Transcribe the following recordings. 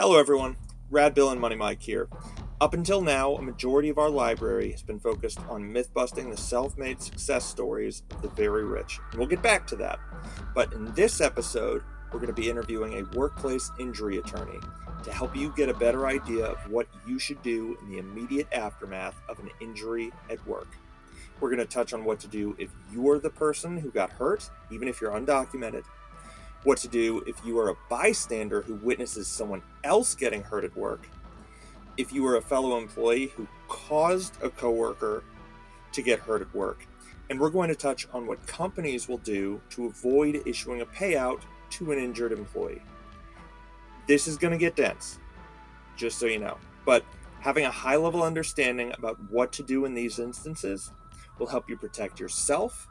Hello, everyone. Rad Bill and Money Mic here. Up until now, a majority of our library has been focused on myth busting the self made success stories of the very rich. We'll get back to that. But in this episode, we're going to be interviewing a workplace injury attorney to help you get a better idea of what you should do in the immediate aftermath of an injury at work. We're going to touch on what to do if you're the person who got hurt, even if you're undocumented what to do if you are a bystander who witnesses someone else getting hurt at work, if you are a fellow employee who caused a coworker to get hurt at work. And we're going to touch on what companies will do to avoid issuing a payout to an injured employee. This is going to get dense, just so you know. But having a high level understanding about what to do in these instances will help you protect yourself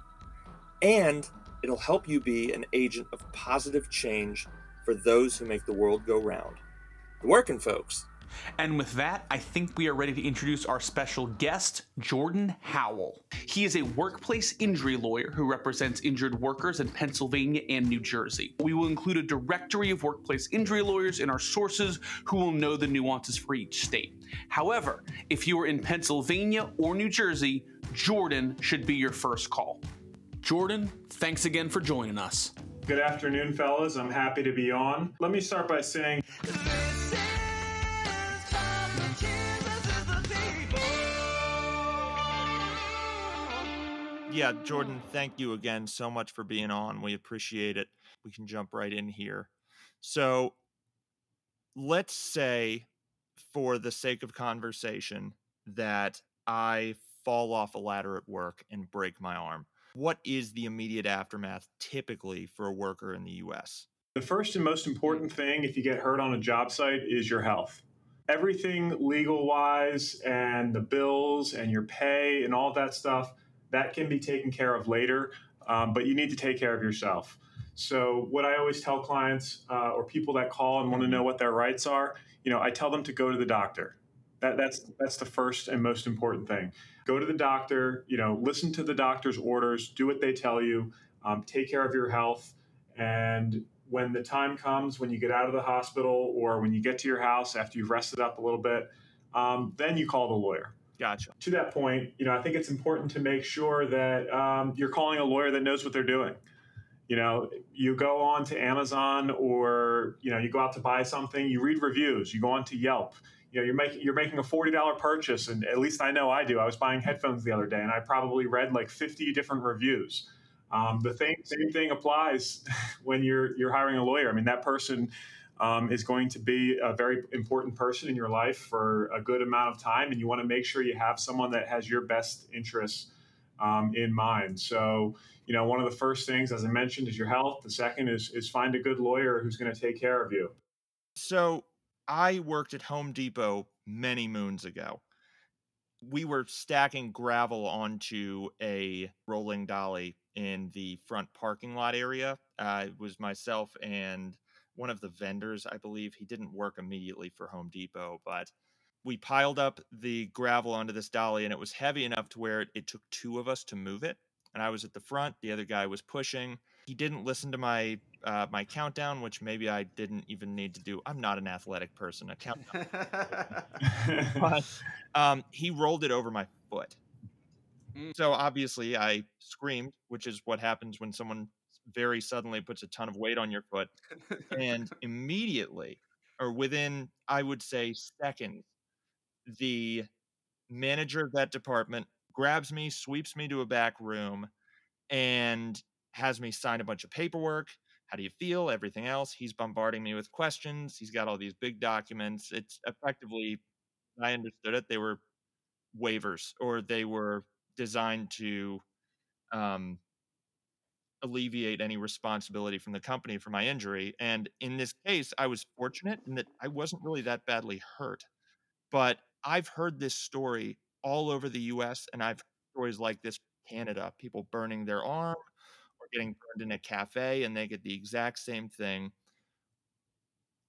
and It'll help you be an agent of positive change for those who make the world go round. The working folks. And with that, I think we are ready to introduce our special guest, Jordan Howell. He is a workplace injury lawyer who represents injured workers in Pennsylvania and New Jersey. We will include a directory of workplace injury lawyers in our sources who will know the nuances for each state. However, if you are in Pennsylvania or New Jersey, Jordan should be your first call. Jordan, thanks again for joining us. Good afternoon, fellas. I'm happy to be on. Let me start by saying. Yeah, Jordan, thank you again so much for being on. We appreciate it. We can jump right in here. So, let's say, for the sake of conversation, that I fall off a ladder at work and break my arm what is the immediate aftermath typically for a worker in the US? The first and most important thing if you get hurt on a job site is your health. Everything legal wise and the bills and your pay and all that stuff, that can be taken care of later, um, but you need to take care of yourself. So, what I always tell clients uh, or people that call and want to know what their rights are, you know, I tell them to go to the doctor. That, that's that's the first and most important thing go to the doctor, you know, listen to the doctor's orders, do what they tell you, um, take care of your health. And when the time comes, when you get out of the hospital or when you get to your house after you've rested up a little bit, um, then you call the lawyer. Gotcha. To that point, you know, I think it's important to make sure that um, you're calling a lawyer that knows what they're doing. You know, you go on to Amazon or, you know, you go out to buy something, you read reviews, you go on to Yelp, you know you're making you're making a forty dollar purchase, and at least I know I do. I was buying headphones the other day, and I probably read like fifty different reviews. Um, the thing, same thing applies when you're you're hiring a lawyer. I mean, that person um, is going to be a very important person in your life for a good amount of time, and you want to make sure you have someone that has your best interests um, in mind. So, you know, one of the first things, as I mentioned, is your health. The second is is find a good lawyer who's going to take care of you. So, I worked at Home Depot many moons ago. We were stacking gravel onto a rolling dolly in the front parking lot area. Uh, it was myself and one of the vendors, I believe. He didn't work immediately for Home Depot, but we piled up the gravel onto this dolly and it was heavy enough to where it, it took two of us to move it. And I was at the front, the other guy was pushing. He didn't listen to my uh, my countdown, which maybe I didn't even need to do. I'm not an athletic person. A countdown. but, um, he rolled it over my foot. Mm. So obviously I screamed, which is what happens when someone very suddenly puts a ton of weight on your foot. and immediately, or within, I would say, seconds, the manager of that department grabs me, sweeps me to a back room, and has me sign a bunch of paperwork how do you feel? Everything else. He's bombarding me with questions. He's got all these big documents. It's effectively i understood it they were waivers or they were designed to um, alleviate any responsibility from the company for my injury. And in this case i was fortunate in that i wasn't really that badly hurt but i've heard this story all over the us and i've stories like this canada people burning their arm getting burned in a cafe and they get the exact same thing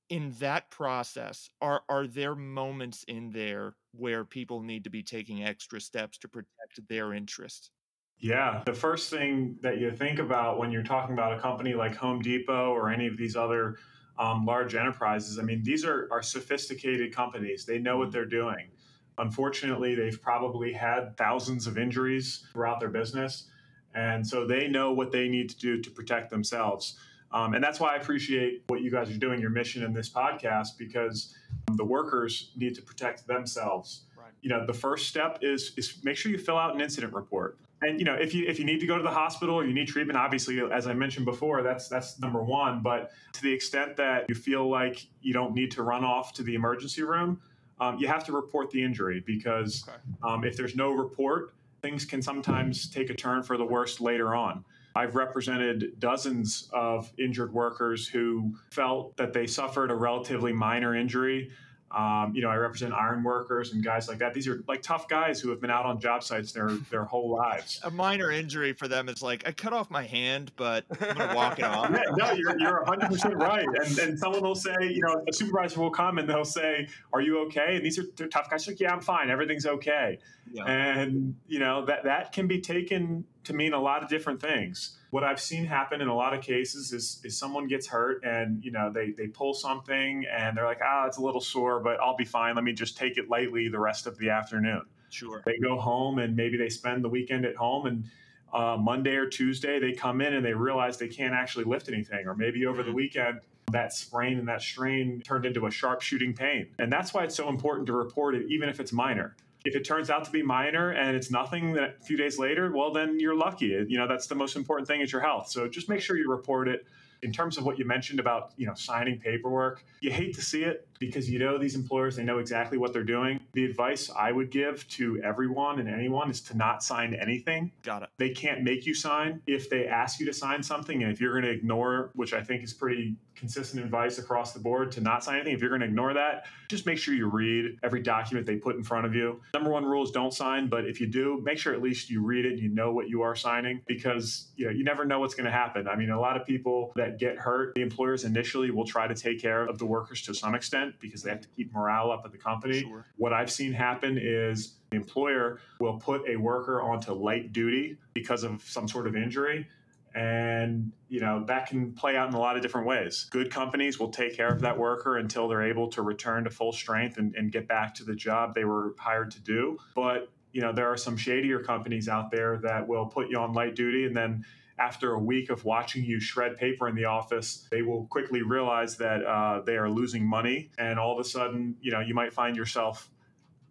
in that process are are there moments in there where people need to be taking extra steps to protect their interest yeah the first thing that you think about when you're talking about a company like home depot or any of these other um, large enterprises. I mean, these are, are sophisticated companies. They know what they're doing. Unfortunately, they've probably had thousands of injuries throughout their business. And so they know what they need to do to protect themselves. Um, and that's why I appreciate what you guys are doing, your mission in this podcast, because the workers need to protect themselves. Right. You know, the first step is is make sure you fill out an incident report. And you know, if you if you need to go to the hospital or you need treatment, obviously, as I mentioned before, that's that's number one. But to the extent that you feel like you don't need to run off to the emergency room, um, you have to report the injury because okay. um, if there's no report, things can sometimes take a turn for the worst later on. I've represented dozens of injured workers who felt that they suffered a relatively minor injury um, you know, I represent iron workers and guys like that. These are like tough guys who have been out on job sites their their whole lives. A minor injury for them is like I cut off my hand, but I'm gonna walk it off. Yeah, no, you're you're 100 percent right. And and someone will say, you know, a supervisor will come and they'll say, "Are you okay?" And these are tough guys. Like, yeah, I'm fine. Everything's okay. Yeah. And you know that that can be taken to mean a lot of different things. What I've seen happen in a lot of cases is, is someone gets hurt and you know they, they pull something and they're like, ah, oh, it's a little sore, but I'll be fine. Let me just take it lightly the rest of the afternoon. Sure. They go home and maybe they spend the weekend at home and uh, Monday or Tuesday they come in and they realize they can't actually lift anything, or maybe over the mm-hmm. weekend that sprain and that strain turned into a sharp shooting pain. And that's why it's so important to report it, even if it's minor. If it turns out to be minor and it's nothing that a few days later, well, then you're lucky. You know, that's the most important thing is your health. So just make sure you report it in terms of what you mentioned about you know signing paperwork you hate to see it because you know these employers they know exactly what they're doing. The advice i would give to everyone and anyone is to not sign anything. Got it. They can't make you sign. If they ask you to sign something and if you're going to ignore which i think is pretty consistent advice across the board to not sign anything if you're going to ignore that just make sure you read every document they put in front of you. Number one rule is don't sign but if you do make sure at least you read it and you know what you are signing because you know you never know what's going to happen. I mean a lot of people that that get hurt, the employers initially will try to take care of the workers to some extent because they have to mm-hmm. keep morale up at the company. Sure. What I've seen happen is the employer will put a worker onto light duty because of some sort of injury and you know that can play out in a lot of different ways good companies will take care of that worker until they're able to return to full strength and, and, get back to the job they were hired to do but you know there are some shadier companies out there that will put you on light duty and then after a week of watching you shred paper in the office, they will quickly realize that uh, they are losing money. And all of a sudden, you know, you might find yourself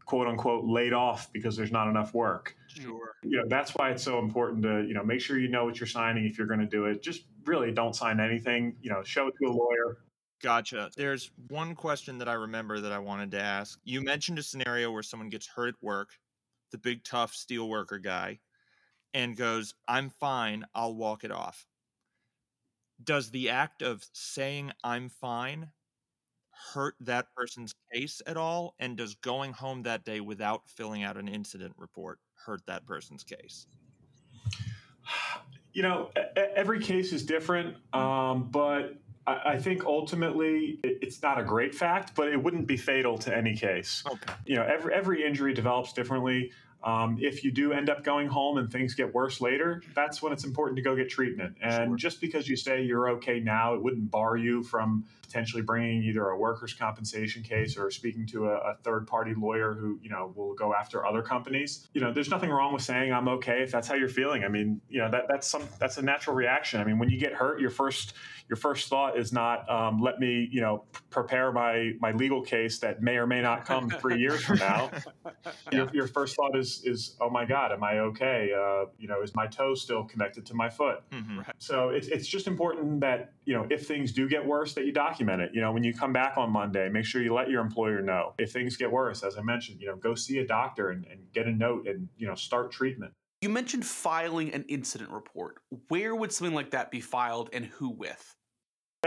quote unquote laid off because there's not enough work. Sure. You know, that's why it's so important to, you know, make sure you know what you're signing if you're going to do it. Just really don't sign anything, you know, show it to a lawyer. Gotcha. There's one question that I remember that I wanted to ask. You mentioned a scenario where someone gets hurt at work, the big tough steel worker guy and goes, I'm fine, I'll walk it off. Does the act of saying I'm fine hurt that person's case at all? And does going home that day without filling out an incident report hurt that person's case? You know, every case is different, um, but I think ultimately it's not a great fact, but it wouldn't be fatal to any case. Okay. You know, every every injury develops differently. Um, if you do end up going home and things get worse later, that's when it's important to go get treatment. And sure. just because you say you're okay now, it wouldn't bar you from potentially bringing either a workers' compensation case or speaking to a, a third-party lawyer who you know will go after other companies. You know, there's nothing wrong with saying I'm okay if that's how you're feeling. I mean, you know, that that's some that's a natural reaction. I mean, when you get hurt, your first your first thought is not um, let me you know prepare my my legal case that may or may not come three years from now. yeah. your, your, first thought is is oh my god, am I okay? Uh, you know, is my toe still connected to my foot? Mm-hmm. So it's it's just important that you know if things do get worse, that you document it. You know, when you come back on Monday, make sure you let your employer know if things get worse. As I mentioned, you know, go see a doctor and, and get a note and you know start treatment. You mentioned filing an incident report. Where would something like that be filed and who with?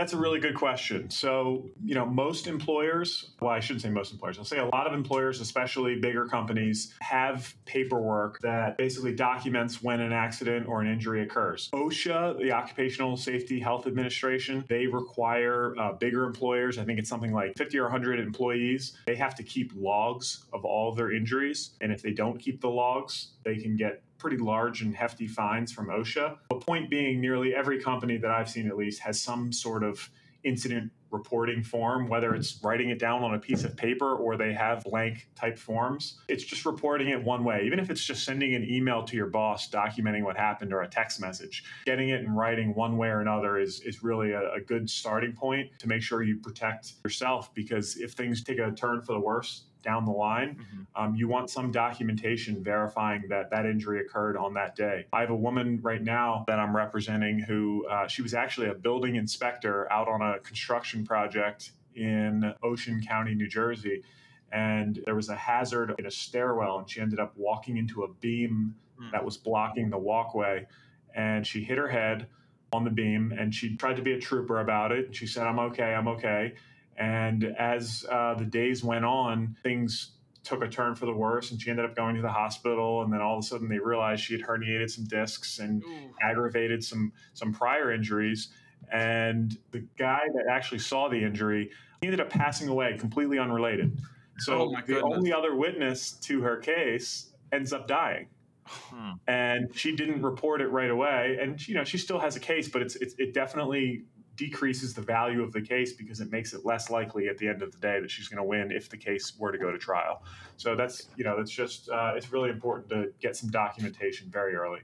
That's a really good question. So, you know, most employers, well, I shouldn't say most employers, I'll say a lot of employers, especially bigger companies, have paperwork that basically documents when an accident or an injury occurs. OSHA, the Occupational Safety Health Administration, they require uh, bigger employers, I think it's something like 50 or 100 employees, they have to keep logs of all their injuries. And if they don't keep the logs, they can get pretty large and hefty fines from OSHA. The point being, nearly every company that I've seen at least has some sort of incident reporting form, whether it's writing it down on a piece of paper or they have blank type forms. It's just reporting it one way, even if it's just sending an email to your boss documenting what happened or a text message. Getting it in writing one way or another is, is really a, a good starting point to make sure you protect yourself because if things take a turn for the worse, down the line, mm-hmm. um, you want some documentation verifying that that injury occurred on that day. I have a woman right now that I'm representing who uh, she was actually a building inspector out on a construction project in Ocean County, New Jersey. And there was a hazard in a stairwell, and she ended up walking into a beam mm. that was blocking the walkway. And she hit her head on the beam, and she tried to be a trooper about it. And she said, I'm okay, I'm okay. And as uh, the days went on, things took a turn for the worse, and she ended up going to the hospital. And then all of a sudden, they realized she had herniated some discs and Ooh. aggravated some some prior injuries. And the guy that actually saw the injury he ended up passing away, completely unrelated. So oh the only other witness to her case ends up dying. Hmm. And she didn't report it right away, and you know she still has a case, but it's, it's it definitely decreases the value of the case because it makes it less likely at the end of the day that she's going to win if the case were to go to trial. So that's you know that's just uh, it's really important to get some documentation very early.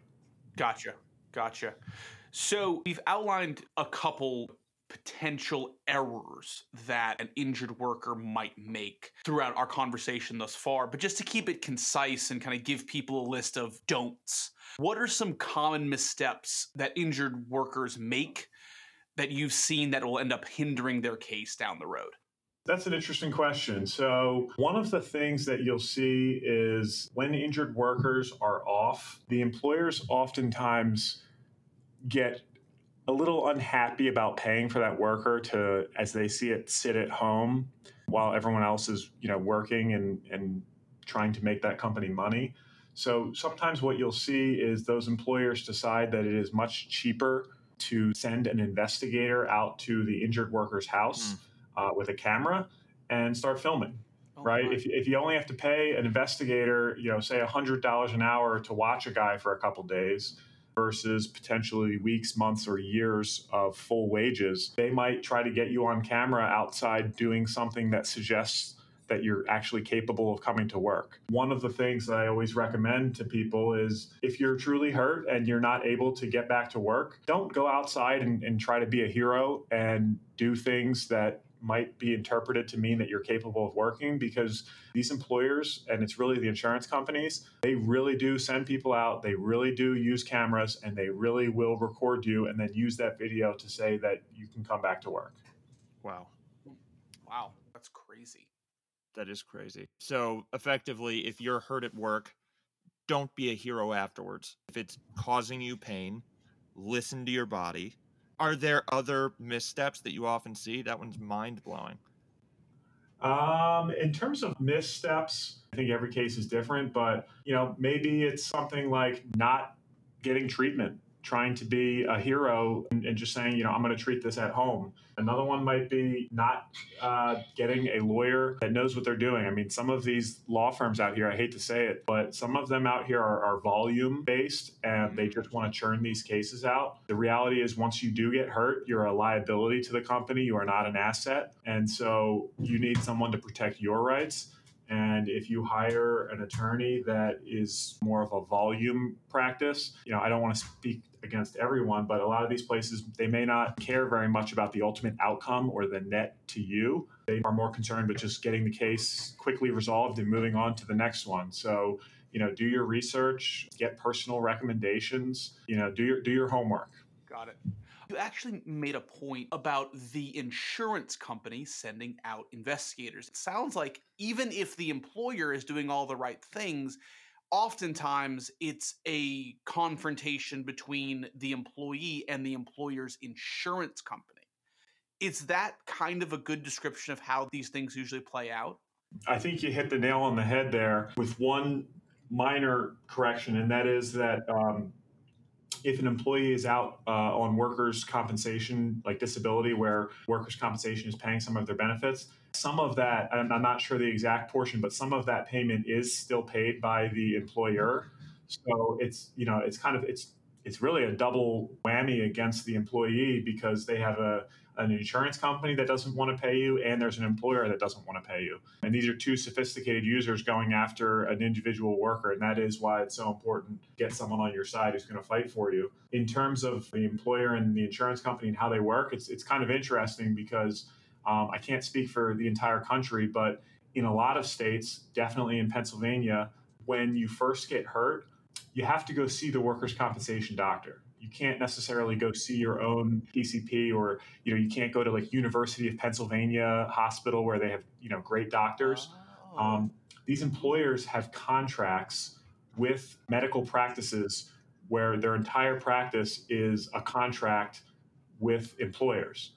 Gotcha, gotcha. So we've outlined a couple potential errors that an injured worker might make throughout our conversation thus far. But just to keep it concise and kind of give people a list of don'ts, what are some common missteps that injured workers make that you've seen that will end up hindering their case down the road? That's an interesting question. So, one of the things that you'll see is when injured workers are off, the employers oftentimes get a little unhappy about paying for that worker to, as they see it, sit at home while everyone else is, you know, working and, and trying to make that company money. So sometimes what you'll see is those employers decide that it is much cheaper to send an investigator out to the injured worker's house mm. uh, with a camera and start filming. Oh right? If, if you only have to pay an investigator, you know, say $100 an hour to watch a guy for a couple days versus potentially weeks, months, or years of full wages, they might try to get you on camera outside doing something that suggests that you're actually capable of coming to work. One of the things that I always recommend to people is if you're truly hurt and you're not able to get back to work, don't go outside and, and try to be a hero and do things that might be interpreted to mean that you're capable of working because these employers and it's really the insurance companies they really do send people out they really do use cameras and they really will record you and then use that video to say that you can come back to work. Wow. Wow that is crazy. So effectively, if you're hurt at work, don't be a hero afterwards. If it's causing you pain, listen to your body. Are there other missteps that you often see? That one's mind blowing. Um, in terms of missteps, I think every case is different, but you know, maybe it's something like not getting treatment trying to be a hero and, and just saying, you know, I'm going to treat this at home. Another one might be not uh, getting a lawyer that knows what they're doing. I mean, some of these law firms out here, I hate to say it, but some of them out here are, are volume based and they just want to churn these cases out. The reality is, once you do get hurt, you're a liability to the company, you are not an asset. And so you need someone to protect your rights. And if you hire an attorney that is more of a volume practice, you know, I don't want to speak against everyone, but a lot of these places, they may not care very much about the ultimate outcome or the net to you. They are more concerned with just getting the case quickly resolved and moving on to the next one. So, you know, do your research, get personal recommendations, you know, do your do your homework. Got it. You actually made a point about the insurance company sending out investigators. It sounds like even if the employer is doing all the right things, oftentimes it's a confrontation between the employee and the employer's insurance company. Is that kind of a good description of how these things usually play out? I think you hit the nail on the head there with one minor correction, and that is that um, if an employee is out uh, on workers' compensation, like disability, where workers' compensation is paying some of their benefits, some of that, I'm, I'm not sure the exact portion, but some of that payment is still paid by the employer. So it's you know it's kind of it's it's really a double whammy against the employee because they have a, an insurance company that doesn't want to pay you, and there's an employer that doesn't want to pay you. And these are two sophisticated users going after an individual worker, and that is why it's so important to get someone on your side who's going to fight for you. In terms of the employer and the insurance company and how they work, it's it's kind of interesting because um, I can't speak for the entire country, but in a lot of states, definitely in Pennsylvania, when you first get hurt, you have to go see the workers' compensation doctor you can't necessarily go see your own PCP or you know you can't go to like University of Pennsylvania hospital where they have you know great doctors. Oh. Um, these employers have contracts with medical practices where their entire practice is a contract with employers.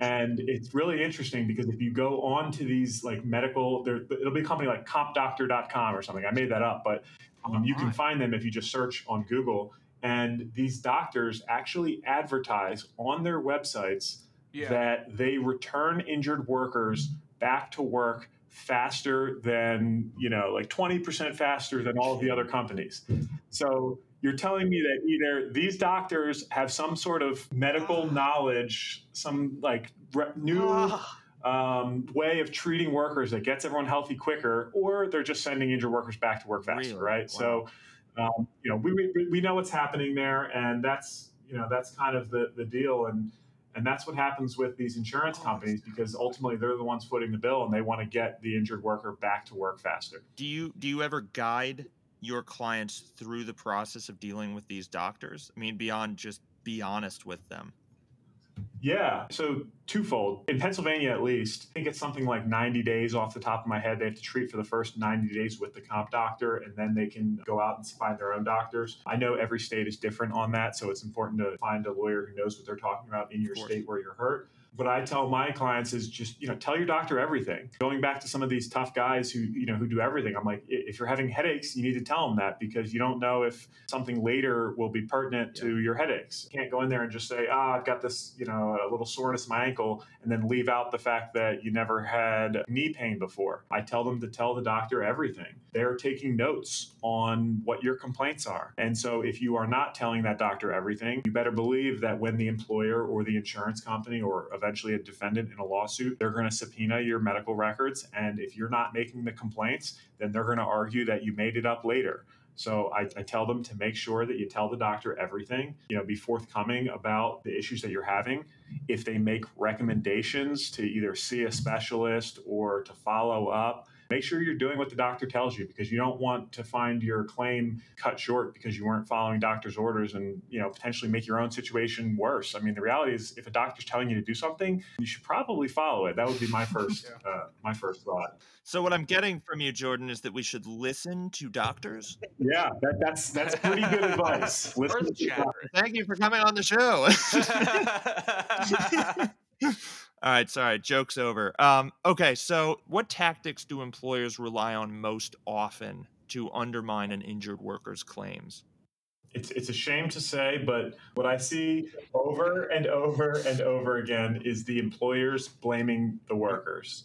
And it's really interesting because if you go on to these like medical, there, it'll be a company like compdoctor.com or something. I made that up, but um, you can find them if you just search on Google and these doctors actually advertise on their websites yeah. that they return injured workers back to work faster than, you know, like 20% faster than all of the other companies. So you're telling me that either these doctors have some sort of medical knowledge, some like re- new ah. um, way of treating workers that gets everyone healthy quicker, or they're just sending injured workers back to work faster, really? right? Wow. So um, you know, we, we, we know what's happening there, and that's you know that's kind of the the deal, and and that's what happens with these insurance companies because ultimately they're the ones footing the bill, and they want to get the injured worker back to work faster. Do you do you ever guide your clients through the process of dealing with these doctors? I mean, beyond just be honest with them. Yeah. So twofold. In Pennsylvania, at least, I think it's something like 90 days off the top of my head. They have to treat for the first 90 days with the comp doctor, and then they can go out and find their own doctors. I know every state is different on that, so it's important to find a lawyer who knows what they're talking about in your state where you're hurt what I tell my clients is just, you know, tell your doctor everything. Going back to some of these tough guys who, you know, who do everything. I'm like, if you're having headaches, you need to tell them that because you don't know if something later will be pertinent yeah. to your headaches. You can't go in there and just say, ah, oh, I've got this, you know, a little soreness in my ankle and then leave out the fact that you never had knee pain before. I tell them to tell the doctor everything. They're taking notes on what your complaints are. And so if you are not telling that doctor everything, you better believe that when the employer or the insurance company or eventually eventually a defendant in a lawsuit, they're going to subpoena your medical records. And if you're not making the complaints, then they're going to argue that you made it up later. So I, I, tell them to make sure that you tell the doctor everything, you know, be forthcoming about the issues that you're having. If they make recommendations to either see a specialist or to follow up, make sure you're doing what the doctor tells you because you don't want to find your claim cut short because you weren't following doctor's orders and you know potentially make your own situation worse. I mean the reality is if a doctor's telling you to do something you should probably follow it. That would be my first yeah. uh, my first thought. So what i'm getting from you jordan is that we should listen to doctors? Yeah that, that's that's pretty good advice. Thank you for coming on the show All right, sorry, joke's over. Um, okay, so what tactics do employers rely on most often to undermine an injured worker's claims? It's, it's a shame to say, but what I see over and over and over again is the employers blaming the workers.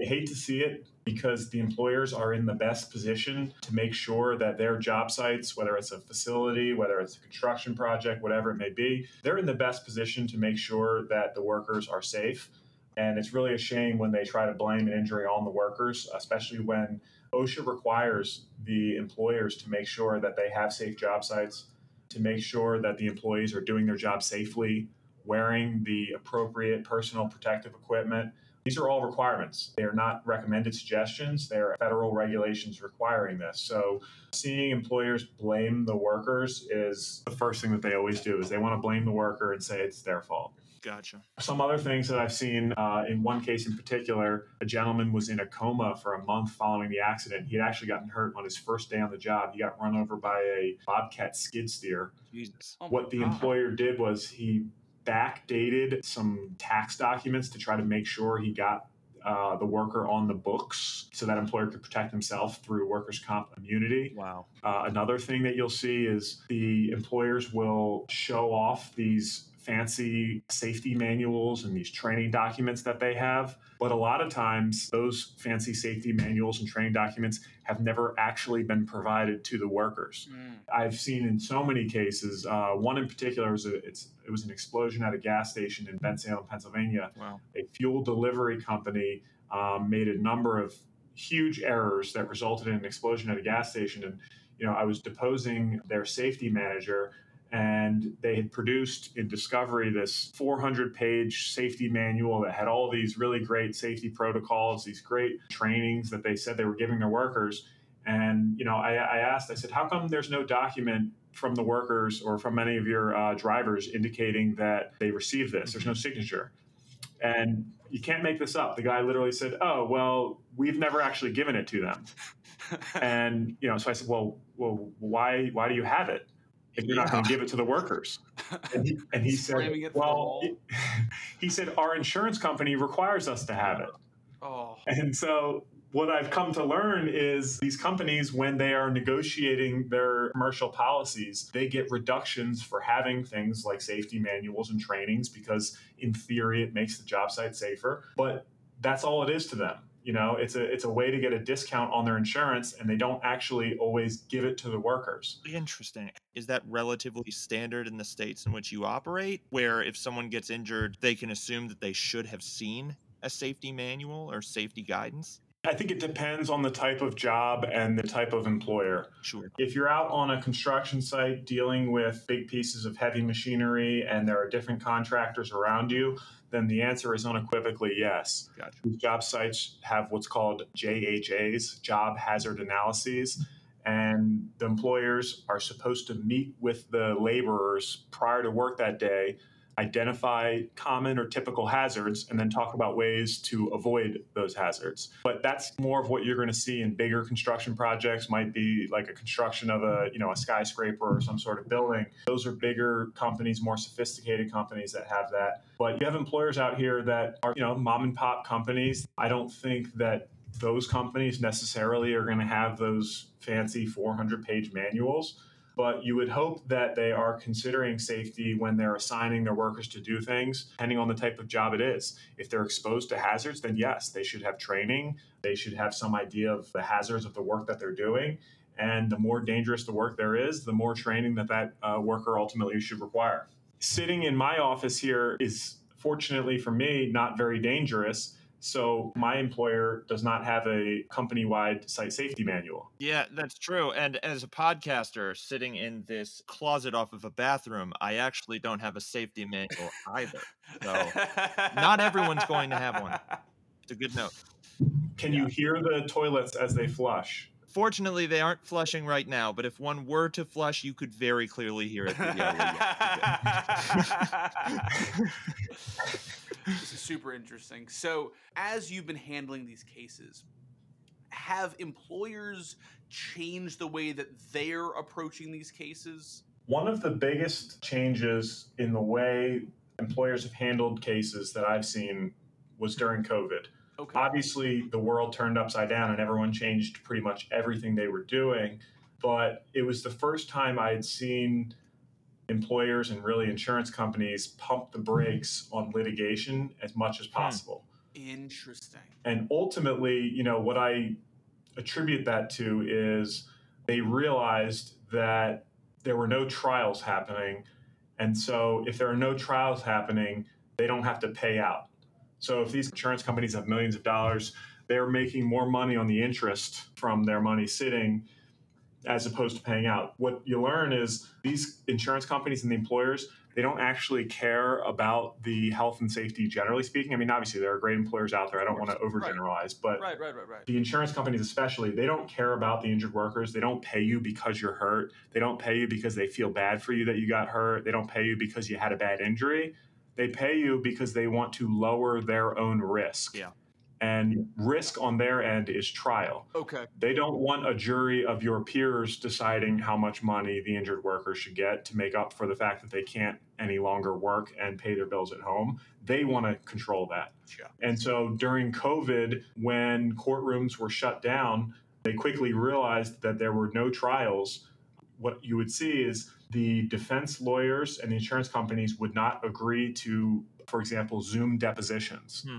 I hate to see it because the employers are in the best position to make sure that their job sites, whether it's a facility, whether it's a construction project, whatever it may be, they're in the best position to make sure that the workers are safe. And it's really a shame when they try to blame an injury on the workers, especially when OSHA requires the employers to make sure that they have safe job sites, to make sure that the employees are doing their job safely, wearing the appropriate personal protective equipment these are all requirements. They are not recommended suggestions. They are federal regulations requiring this. So seeing employers blame the workers is the first thing that they always do is they want to blame the worker and say it's their fault. Gotcha. Some other things that I've seen uh, in one case in particular, a gentleman was in a coma for a month following the accident. He had actually gotten hurt on his first day on the job. He got run over by a bobcat skid steer. Jesus. Oh what the God. employer did was he backdated some tax documents to try to make sure he got uh, the worker on the books so that employer could protect himself through workers' comp immunity. Wow. Uh, another thing that you'll see is the employers will show off these fancy safety manuals and these training documents that they have. But a lot of times, those fancy safety manuals and training documents have never actually been provided to the workers. Mm. I've seen in so many cases, uh, one in particular was a, it was an explosion at a gas station in Bensalem, Pennsylvania. Wow. A fuel delivery company um, made a number of huge errors that resulted in an explosion at a gas station. And you know, I was deposing their safety manager and they had produced in Discovery this 400 page safety manual that had all these really great safety protocols, these great trainings that they said they were giving their workers. And you know, I, I asked, I said, how come there's no document from the workers or from any of your uh, drivers indicating that they received this? There's no signature. And you can't make this up. The guy literally said, "Oh, well, we've never actually given it to them." and you know, so I said, "Well, well, why why do you have it?" If you're not going to give it to the workers. And he, and he said, well, he said, our insurance company requires us to have it. Oh. And so what I've come to learn is these companies, when they are negotiating their commercial policies, they get reductions for having things like safety manuals and trainings because, in theory, it makes the job site safer. But that's all it is to them. You know, it's a it's a way to get a discount on their insurance, and they don't actually always give it to the workers. Interesting. Is that relatively standard in the states in which you operate, where if someone gets injured, they can assume that they should have seen a safety manual or safety guidance? I think it depends on the type of job and the type of employer. Sure. If you're out on a construction site dealing with big pieces of heavy machinery and there are different contractors around you, then the answer is unequivocally yes. Gotcha. These job sites have what's called JHAs, job hazard analyses, and the employers are supposed to meet with the laborers prior to work that day identify common or typical hazards, and then talk about ways to avoid those hazards. But that's more of what you're going to see in bigger construction projects, might be like a construction of a, you know, a skyscraper or some sort of building. Those are bigger companies, more sophisticated companies that have that. But you have employers out here that are, you know, mom and pop companies. I don't think that those companies necessarily are going to have those fancy 400 page manuals but you would hope that they are considering safety when they're assigning their workers to do things, depending on the type of job it is. If they're exposed to hazards, then yes, they should have training. They should have some idea of the hazards of the work that they're doing. And the more dangerous the work there is, the more training that that uh, worker ultimately should require. Sitting in my office here is, fortunately for me, not very dangerous so my employer does not have a company wide site safety manual. Yeah, that's true. And as a podcaster sitting in this closet off of a bathroom, I actually don't have a safety manual either. So not everyone's going to have one. It's a good note. Can yeah. you hear the toilets as they flush? Fortunately, they aren't flushing right now, but if one were to flush, you could very clearly hear it. this is super interesting. So, as you've been handling these cases, have employers changed the way that they're approaching these cases? One of the biggest changes in the way employers have handled cases that I've seen was during COVID. Okay. Obviously, the world turned upside down and everyone changed pretty much everything they were doing. But it was the first time I had seen employers and really insurance companies pump the brakes on litigation as much as hmm. possible. Interesting. And ultimately, you know, what I attribute that to is they realized that there were no trials happening. And so if there are no trials happening, they don't have to pay out. So if these insurance companies have millions of dollars, they're making more money on the interest from their money sitting as opposed to paying out. What you learn is these insurance companies and the employers, they don't actually care about the health and safety generally speaking. I mean, obviously there are great employers out there. I don't want to overgeneralize, right. but right, right, right, right. the insurance companies especially, they don't care about the injured workers. They don't pay you because you're hurt. They don't pay you because they feel bad for you that you got hurt. They don't pay you because you had a bad injury. They pay you because they want to lower their own risk. Yeah and risk on their end is trial. Okay. They don't want a jury of your peers deciding how much money the injured worker should get to make up for the fact that they can't any longer work and pay their bills at home. They want to control that. Yeah. And so during COVID, when courtrooms were shut down, they quickly realized that there were no trials. What you would see is the defense lawyers and the insurance companies would not agree to, for example, Zoom depositions. Hmm.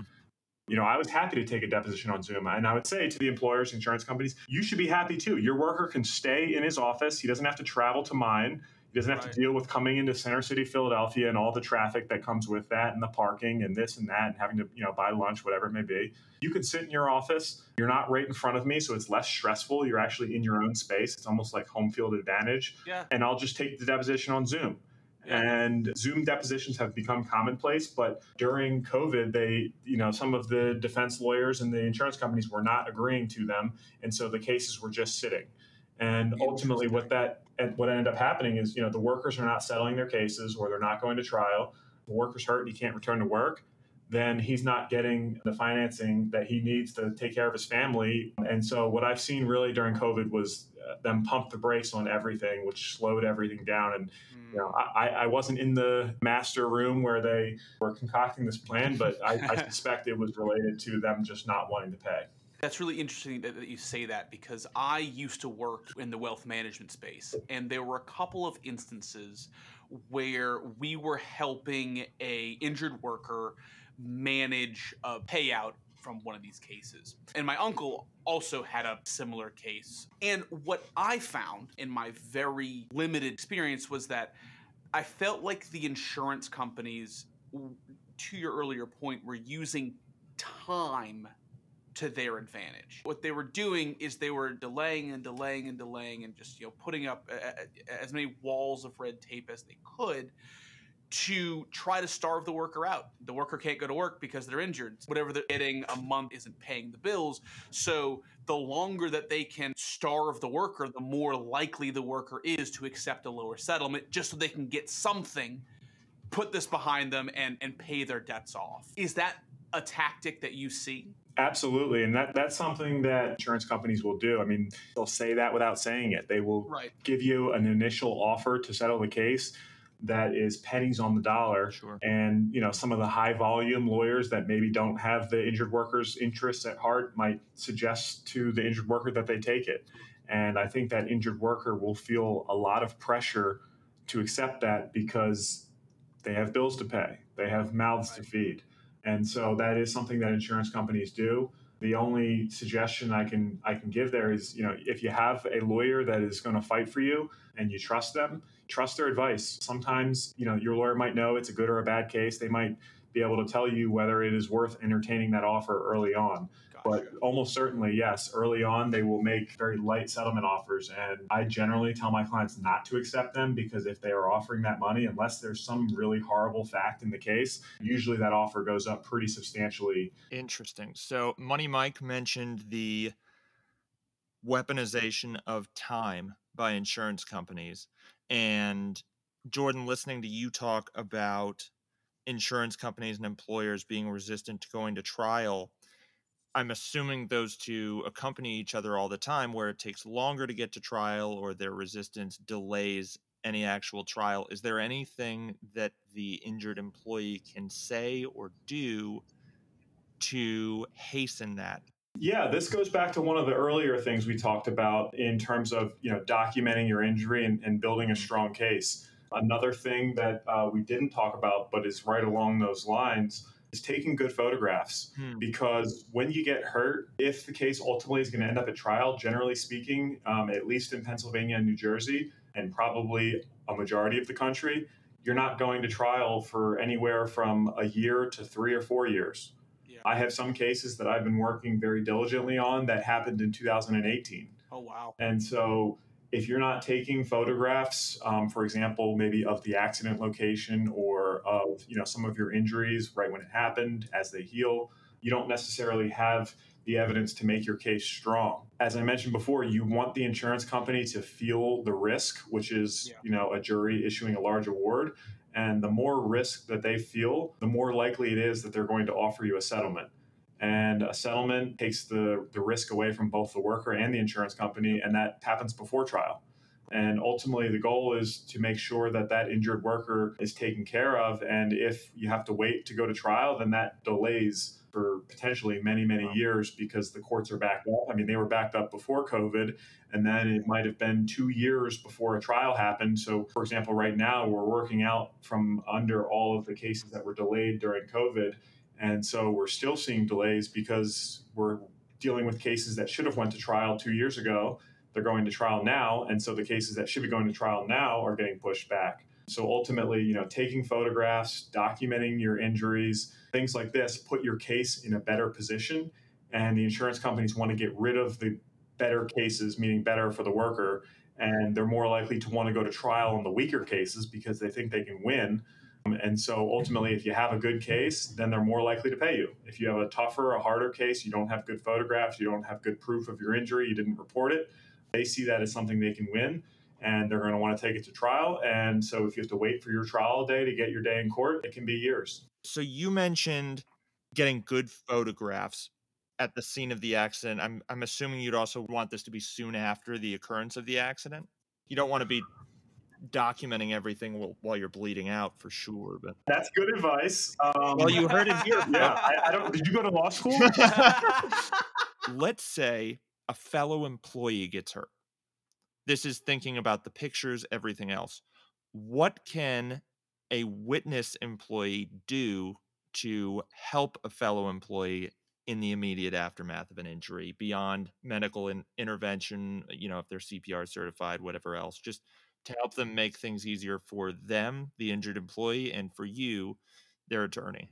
You know, I was happy to take a deposition on Zoom. And I would say to the employers, insurance companies, you should be happy too. Your worker can stay in his office. He doesn't have to travel to mine. He doesn't have Right. to deal with coming into Center City, Philadelphia, and all the traffic that comes with that, and the parking, and this and that, and having to you know buy lunch, whatever it may be. You can sit in your office. You're not right in front of me, so it's less stressful. You're actually in your own space. It's almost like home field advantage. Yeah. And I'll just take the deposition on Zoom. And Zoom depositions have become commonplace, but during COVID, they, you know, some of the defense lawyers and the insurance companies were not agreeing to them, and so the cases were just sitting. And ultimately, what that what ended up happening is, you know, the workers are not settling their cases, or they're not going to trial. The worker's hurt and he can't return to work. Then he's not getting the financing that he needs to take care of his family. And so, what I've seen really during COVID was uh, them pump the brakes on everything, which slowed everything down. And you know, I, I wasn't in the master room where they were concocting this plan, but I, I suspect it was related to them just not wanting to pay. That's really interesting that, that you say that because I used to work in the wealth management space, and there were a couple of instances where we were helping a injured worker manage a payout from one of these cases. And my uncle also had a similar case. And what I found in my very limited experience was that I felt like the insurance companies, to your earlier point, were using time to their advantage. What they were doing is they were delaying and delaying and delaying and just you know putting up as many walls of red tape as they could to try to starve the worker out. The worker can't go to work because they're injured. Whatever they're getting a month isn't paying the bills. So the longer that they can starve the worker, the more likely the worker is to accept a lower settlement just so they can get something, put this behind them and and pay their debts off. Is that a tactic that you see? Absolutely. And that, that's something that insurance companies will do. I mean, they'll say that without saying it. They will Right. give you an initial offer to settle the case that is pennies on the dollar. Sure. And you know, some of the high volume lawyers that maybe don't have the injured worker's interests at heart might suggest to the injured worker that they take it. And I think that injured worker will feel a lot of pressure to accept that because they have bills to pay, they have mouths to feed. And so that is something that insurance companies do. The only suggestion I can I can give there is, you know, if you have a lawyer that is going to fight for you and you trust them, trust their advice. Sometimes, you know, your lawyer might know it's a good or a bad case. They might be able to tell you whether it is worth entertaining that offer early on. But almost certainly, yes, early on, they will make very light settlement offers. And I generally tell my clients not to accept them because if they are offering that money, unless there's some really horrible fact in the case, usually that offer goes up pretty substantially. Interesting. So, Money Mic mentioned the weaponization of time by insurance companies. And Jordan, listening to you talk about insurance companies and employers being resistant to going to trial, I'm assuming those two accompany each other all the time, where it takes longer to get to trial or their resistance delays any actual trial. Is there anything that the injured employee can say or do to hasten that? Yeah, this goes back to one of the earlier things we talked about in terms of you know documenting your injury and, and building a strong case. Another thing that uh, we didn't talk about, but is right along those lines, is taking good photographs. Hmm. Because when you get hurt, if the case ultimately is going to end up at trial, generally speaking, um, at least in Pennsylvania and New Jersey, and probably a majority of the country, you're not going to trial for anywhere from a year to three or four years. Yeah. I have some cases that I've been working very diligently on that happened in 2018. Oh wow. And so, if you're not taking photographs, um, for example, maybe of the accident location or of you know some of your injuries right when it happened as they heal, you don't necessarily have the evidence to make your case strong. As I mentioned before, you want the insurance company to feel the risk, which is Yeah. you know a jury issuing a large award. And the more risk that they feel, the more likely it is that they're going to offer you a settlement. And a settlement takes the, the risk away from both the worker and the insurance company, and that happens before trial. And ultimately, the goal is to make sure that that injured worker is taken care of. And if you have to wait to go to trial, then that delays for potentially many, many years because the courts are backed up. I mean, they were backed up before COVID, and then it might have been two years before a trial happened. So, for example, right now we're working out from under all of the cases that were delayed during COVID. And so we're still seeing delays because we're dealing with cases that should have went to trial two years ago. They're going to trial now. And so the cases that should be going to trial now are getting pushed back. So ultimately, you know, taking photographs, documenting your injuries, things like this put your case in a better position. And the insurance companies want to get rid of the better cases, meaning better for the worker. And they're more likely to want to go to trial on the weaker cases because they think they can win. And so ultimately, if you have a good case, then they're more likely to pay you. If you have a tougher, a harder case, you don't have good photographs, you don't have good proof of your injury, you didn't report it, they see that as something they can win and they're going to want to take it to trial. And so if you have to wait for your trial day to get your day in court, it can be years. So you mentioned getting good photographs at the scene of the accident. I'm I'm assuming you'd also want this to be soon after the occurrence of the accident. You don't want to be documenting everything while, you're bleeding out for sure. But that's good advice. Um, well, you heard it here. yeah, I, I don't. Did you go to law school? Let's say a fellow employee gets hurt. This is thinking about the pictures, everything else. What can a witness employee do to help a fellow employee in the immediate aftermath of an injury beyond medical in- intervention, you know, if they're CPR certified, whatever else, just to help them make things easier for them, the injured employee, and for you, their attorney?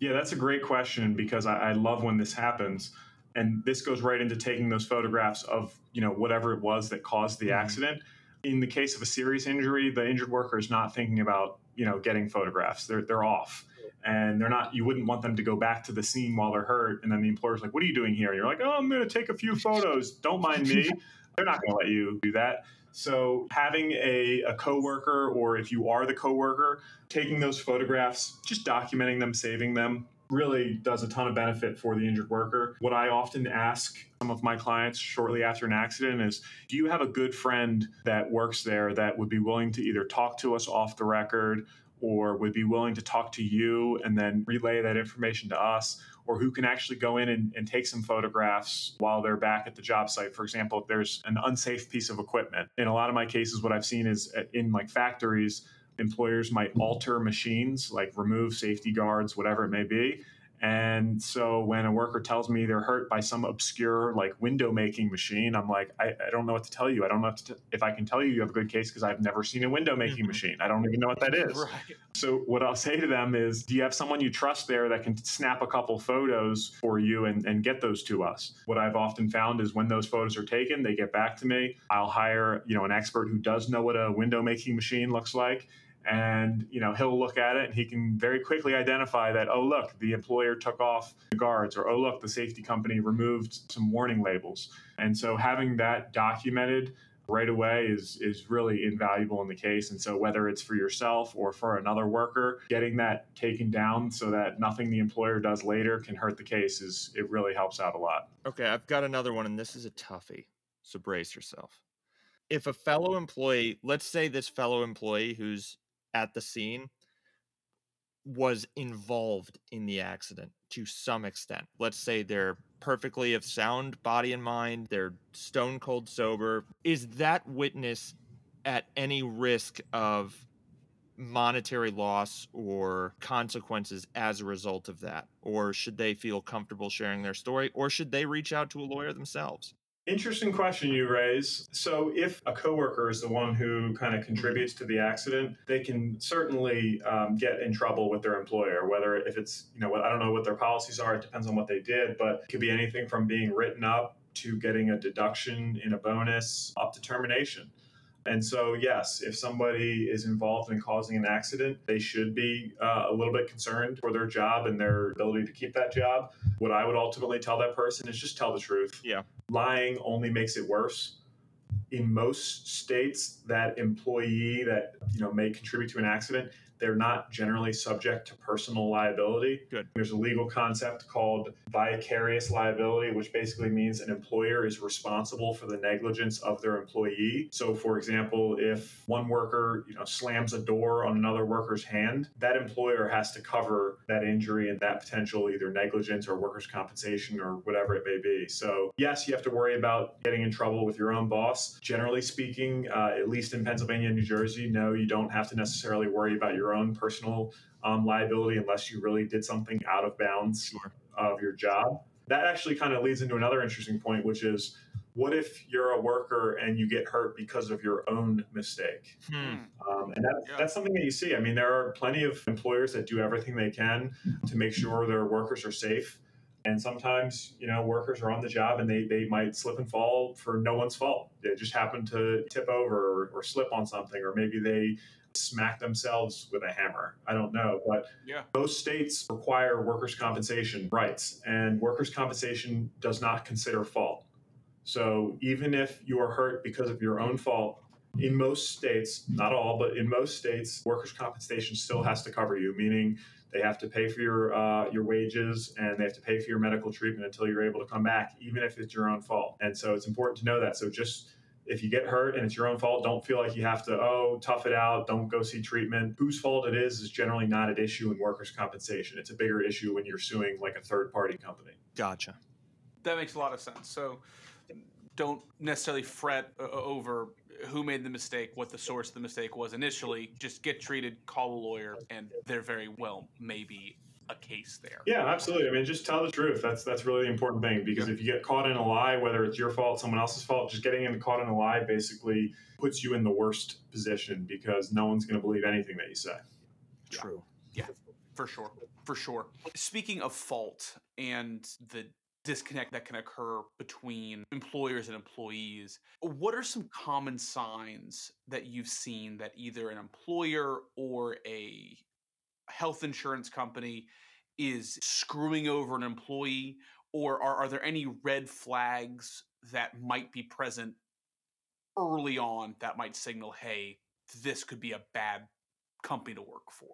Yeah, that's a great question because I, I love when this happens. And this goes right into taking those photographs of, you know, whatever it was that caused the mm-hmm. accident. In the case of a serious injury, the injured worker is not thinking about, you know, getting photographs. They're, they're off and they're not you wouldn't want them to go back to the scene while they're hurt and then the employer's like what are you doing here and you're like oh i'm going to take a few photos don't mind me they're not going to let you do that so having a, a coworker, or if you are the coworker, taking those photographs, just documenting them, saving them, really does a ton of benefit for the injured worker. What I often ask some of my clients shortly after an accident is Do you have a good friend that works there that would be willing to either talk to us off the record or would be willing to talk to you and then relay that information to us? Or who can actually go in and, and, take some photographs while they're back at the job site. For example, if there's an unsafe piece of equipment. In a lot of my cases, what I've seen is in like factories, employers might alter machines, like remove safety guards, whatever it may be, and so when a worker tells me they're hurt by some obscure like window making machine, I'm like, I, I don't know what to tell you. I don't know if, t- if I can tell you you have a good case because I've never seen a window making mm-hmm. machine. I don't even know what that is. Right. So what I'll say to them is, do you have someone you trust there that can snap a couple photos for you and, and get those to us? What I've often found is when those photos are taken, they get back to me. I'll hire, you know, an expert who does know what a window making machine looks like and you know he'll look at it and he can very quickly identify that oh look the employer took off the guards or oh look the safety company removed some warning labels. And so having that documented right away is is really invaluable in the case. And so whether it's for yourself or for another worker getting that taken down so that nothing the employer does later can hurt the case is it really helps out a lot. Okay i've got another one and this is a toughie so brace yourself. If a fellow employee let's say this fellow employee who's at the scene was involved in the accident to some extent. Let's say they're perfectly of sound body and mind, they're stone cold sober. Is that witness at any risk of monetary loss or consequences as a result of that? Or should they feel comfortable sharing their story? Or should they reach out to a lawyer themselves? Interesting question you raise. So, if a coworker is the one who kind of contributes to the accident, they can certainly um, get in trouble with their employer. Whether if it's you know I don't know what their policies are. It depends on what they did, but it could be anything from being written up to getting a deduction in a bonus up to termination. And so, yes, if somebody is involved in causing an accident, they should be uh, a little bit concerned for their job and their ability to keep that job. What I would ultimately tell that person is just tell the truth. Yeah. Lying only makes it worse. in most states, that employee that you know may contribute to an accident they're not generally subject to personal liability. Good. There's a legal concept called vicarious liability, which basically means an employer is responsible for the negligence of their employee. So, for example, if one worker, you know, slams a door on another worker's hand, that employer has to cover that injury and that potential either negligence or workers' compensation or whatever it may be. So, yes, you have to worry about getting in trouble with your own boss. Generally speaking, uh, at least in Pennsylvania and New Jersey, no, you don't have to necessarily worry about your own personal um, liability unless you really did something out of bounds Sure. of your job. That actually kind of leads into another interesting point, which is what if you're a worker and you get hurt because of your own mistake? Hmm. Um, and that, Yeah. that's something that you see. I mean, there are plenty of employers that do everything they can to make sure their workers are safe. And sometimes, you know, workers are on the job and they, they might slip and fall for no one's fault. They just happen to tip over or, or slip on something, or maybe they smack themselves with a hammer. I don't know. But Yeah. most states require workers' compensation rights, and workers' compensation does not consider fault. So even if you are hurt because of your own fault, in most states, not all, but in most states, workers' compensation still has to cover you, meaning they have to pay for your uh, your wages and they have to pay for your medical treatment until you're able to come back, even if it's your own fault. And so it's important to know that. So just if you get hurt and it's your own fault, don't feel like you have to, oh, tough it out, don't go see treatment. Whose fault it is is generally not an issue in workers' compensation. It's a bigger issue when you're suing like a third party company. Gotcha. That makes a lot of sense. So don't necessarily fret uh, over who made the mistake, what the source of the mistake was initially. Just get treated, call a lawyer, and they're very well may be a case there. Yeah, absolutely. I mean, just tell the truth. That's that's really the important thing because if you get caught in a lie, whether it's your fault, someone else's fault, just getting in caught in a lie basically puts you in the worst position because no one's going to believe anything that you say. True. Yeah. For sure. For sure. Speaking of fault and the disconnect that can occur between employers and employees, what are some common signs that you've seen that either an employer or a health insurance company is screwing over an employee? Or are, are there any red flags that might be present early on that might signal, hey, this could be a bad company to work for?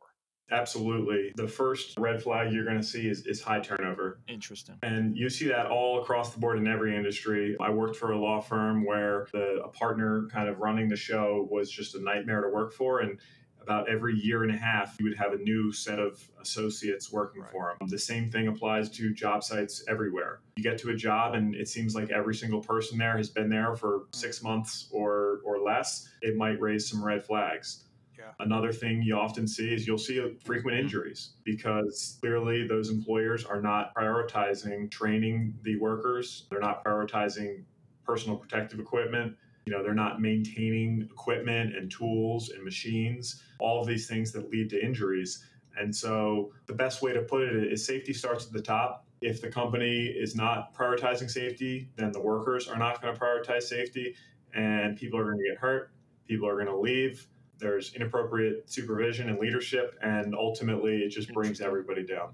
Absolutely. The first red flag you're going to see is, is high turnover. Interesting. And you see that all across the board in every industry. I worked for a law firm where the a partner kind of running the show was just a nightmare to work for. And about every year and a half, you would have a new set of associates working Right. for them. The same thing applies to job sites everywhere. You get to a job, and it seems like every single person there has been there for hmm. six months or or less. It might raise some red flags. Yeah. Another thing you often see is you'll see frequent hmm. injuries because clearly those employers are not prioritizing training the workers. They're not prioritizing personal protective equipment. You know, they're not maintaining equipment and tools and machines, all of these things that lead to injuries. And so the best way to put it is safety starts at the top. If the company is not prioritizing safety, then the workers are not going to prioritize safety and people are going to get hurt. People are going to leave there's inappropriate supervision and leadership, and ultimately it just brings everybody down.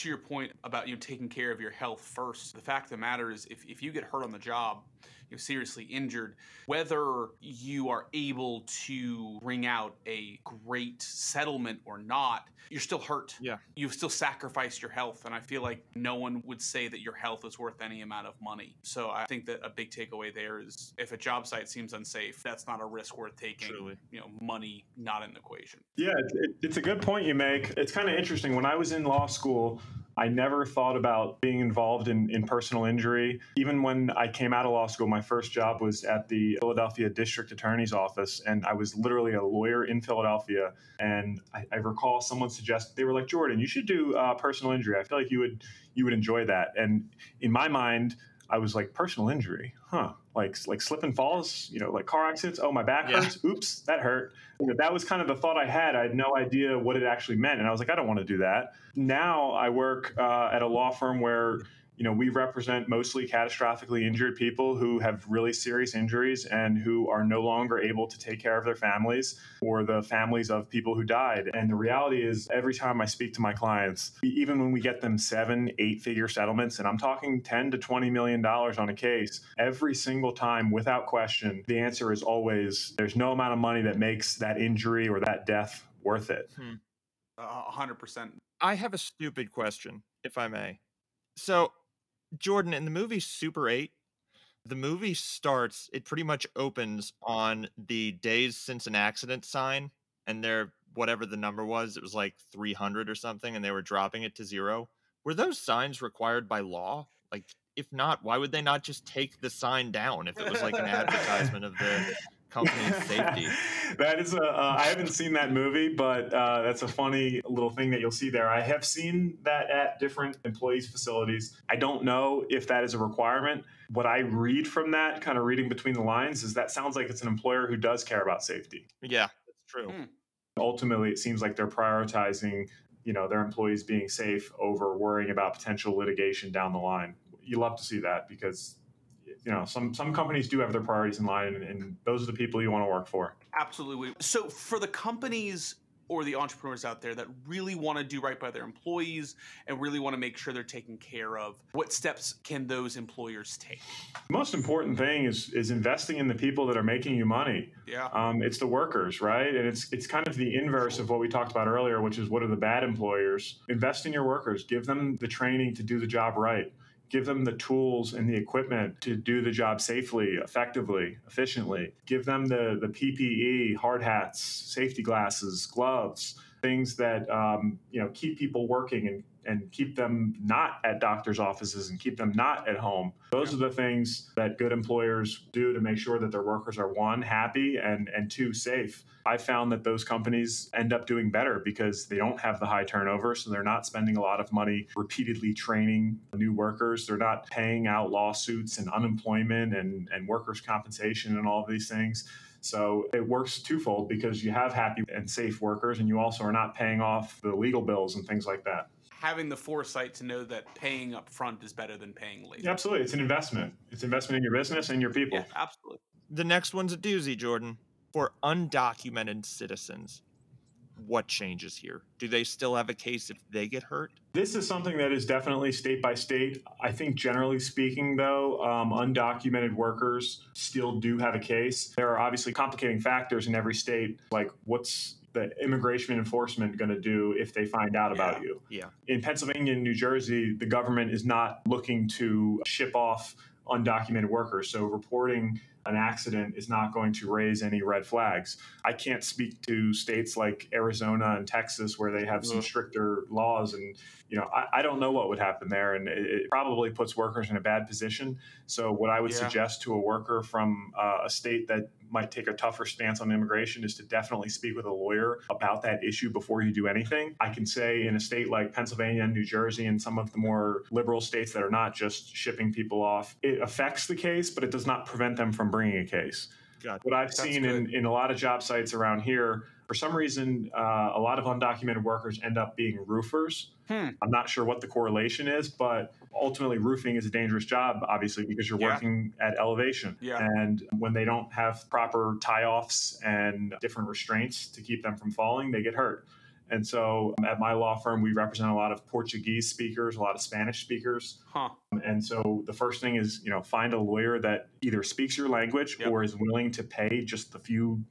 To your point about you know, taking care of your health first, the fact of the matter is if, if you get hurt on the job, you're seriously injured, whether you are able to bring out a great settlement or not, you're still hurt. Yeah. You've still sacrificed your health. And I feel like no one would say that your health is worth any amount of money. So I think that a big takeaway there is if a job site seems unsafe, that's not a risk worth taking. Truly. You know, money not in the equation. Yeah, it, it, it's a good point you make. It's kind of interesting. When I was in law school, I never thought about being involved in, in personal injury. Even when I came out of law school, my first job was at the Philadelphia District Attorney's Office, and I was literally a lawyer in Philadelphia. And I, I recall someone suggested they were like, "Jordan, you should do uh, personal injury. I feel like you would you would enjoy that." And in my mind, I was like, "Personal injury, huh? Like like slip and falls, you know, like car accidents. Oh, my back Yeah. hurts. Oops, that hurt." You know, that was kind of the thought I had. I had no idea what it actually meant, and I was like, "I don't want to do that." Now I work uh, at a law firm where you know, we represent mostly catastrophically injured people who have really serious injuries and who are no longer able to take care of their families or the families of people who died. And the reality is, every time I speak to my clients, even when we get them seven, eight figure settlements, and I'm talking 10 to 20 million dollars on a case, every single time, without question, the answer is always there's no amount of money that makes that injury or that death worth it. Hmm. Hundred percent. I have a stupid question, if I may. So Jordan, in the movie Super 8, the movie starts, it pretty much opens on the days since an accident sign, and they're whatever the number was, it was like 300 or something, and they were dropping it to zero. Were those signs required by law? Like, if not, why would they not just take the sign down if it was like an advertisement of the company safety. that is a. Uh, I haven't seen that movie, but uh, that's a funny little thing that you'll see there. I have seen that at different employees' facilities. I don't know if that is a requirement. What I read from that, kind of reading between the lines, is that sounds like it's an employer who does care about safety. Yeah, that's true. Hmm. Ultimately, it seems like they're prioritizing, you know, their employees being safe over worrying about potential litigation down the line. You love to see that because you know some some companies do have their priorities in line and, and those are the people you want to work for. Absolutely. So for the companies or the entrepreneurs out there that really want to do right by their employees and really want to make sure they're taken care of what steps can those employers take? The most important thing is is investing in the people that are making you money. Yeah. Um, it's the workers right? And it's it's kind of the inverse of what we talked about earlier which is what are the bad employers? Invest in your workers. Give them the training to do the job right give them the tools and the equipment to do the job safely, effectively, efficiently. Give them the, the PPE, hard hats, safety glasses, gloves, things that um, you know keep people working and and keep them not at doctors' offices and keep them not at home. Those yeah. are the things that good employers do to make sure that their workers are one, happy, and, and two, safe. I found that those companies end up doing better because they don't have the high turnover. So they're not spending a lot of money repeatedly training new workers. They're not paying out lawsuits and unemployment and, and workers' compensation and all of these things. So it works twofold because you have happy and safe workers, and you also are not paying off the legal bills and things like that having the foresight to know that paying up front is better than paying later. Yeah, absolutely. It's an investment. It's investment in your business and your people. Yeah, absolutely. The next one's a doozy, Jordan. For undocumented citizens, what changes here? Do they still have a case if they get hurt? This is something that is definitely state by state. I think, generally speaking, though, um, undocumented workers still do have a case. There are obviously complicating factors in every state, like what's the immigration enforcement going to do if they find out about yeah. you? Yeah. In Pennsylvania and New Jersey, the government is not looking to ship off undocumented workers. So reporting an accident is not going to raise any red flags. I can't speak to states like Arizona and Texas where they have some mm-hmm. stricter laws, and you know I, I, don't know what would happen there, and it, it, probably puts workers in a bad position. So what I would yeah. suggest to a worker from uh, a state that might take a tougher stance on immigration is to definitely speak with a lawyer about that issue before you do anything. I can say in a state like Pennsylvania and New Jersey and some of the more liberal states that are not just shipping people off, it affects the case, but it does not prevent them from bringing a case. Gotcha. What I've That's seen in, in a lot of job sites around here, for some reason, uh, a lot of undocumented workers end up being roofers. Hmm. I'm not sure what the correlation is, but ultimately, roofing is a dangerous job, obviously, because you're yeah. working at elevation. Yeah. And when they don't have proper tie offs and different restraints to keep them from falling, they get hurt. And so at my law firm, we represent a lot of Portuguese speakers, a lot of Spanish speakers. Huh. And so the first thing is, you know, find a lawyer that either speaks your language yep. or is willing to pay just the few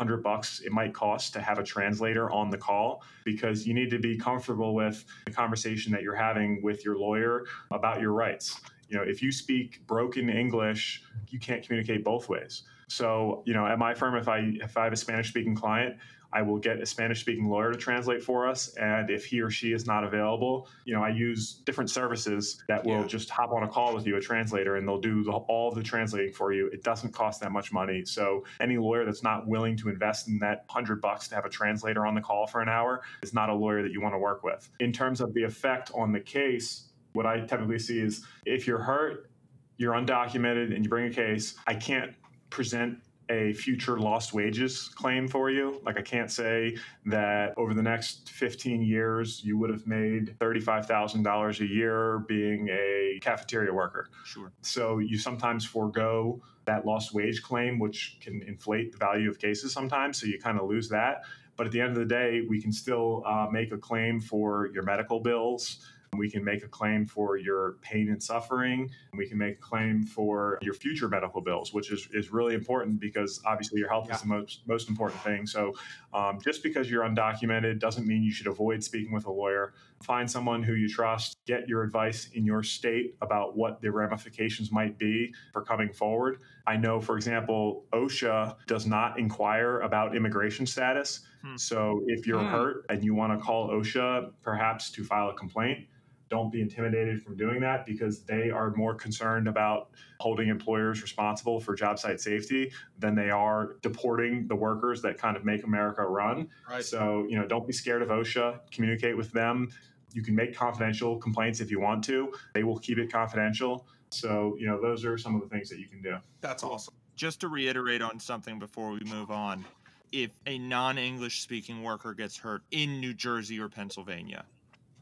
hundred bucks it might cost to have a translator on the call because you need to be comfortable with the conversation that you're having with your lawyer about your rights. You know, if you speak broken English, you can't communicate both ways. So, you know, at my firm, if I if I have a Spanish speaking client, I will get a Spanish speaking lawyer to translate for us. And if he or she is not available, you know, I use different services that will yeah. just hop on a call with you, a translator, and they'll do the, all the translating for you. It doesn't cost that much money. So any lawyer that's not willing to invest in that hundred bucks to have a translator on the call for an hour is not a lawyer that you want to work with. In terms of the effect on the case, what I typically see is if you're hurt, you're undocumented, and you bring a case, I can't present a future lost wages claim for you. Like I can't say that over the next 15 years you would have made $35,000 a year being a cafeteria worker. Sure. So you sometimes forego that lost wage claim, which can inflate the value of cases sometimes. So you kind of lose that. But at the end of the day, we can still uh, make a claim for your medical bills we can make a claim for your pain and suffering. We can make a claim for your future medical bills, which is, is really important because obviously your health yeah. is the most, most important thing. So um, just because you're undocumented doesn't mean you should avoid speaking with a lawyer. Find someone who you trust, get your advice in your state about what the ramifications might be for coming forward. I know, for example, OSHA does not inquire about immigration status. Hmm. So if you're hmm. hurt and you want to call OSHA perhaps to file a complaint, don't be intimidated from doing that because they are more concerned about holding employers responsible for job site safety than they are deporting the workers that kind of make America run. Right. So, you know, don't be scared of OSHA, communicate with them. You can make confidential complaints if you want to. They will keep it confidential. So, you know, those are some of the things that you can do. That's awesome. Just to reiterate on something before we move on, if a non English speaking worker gets hurt in New Jersey or Pennsylvania,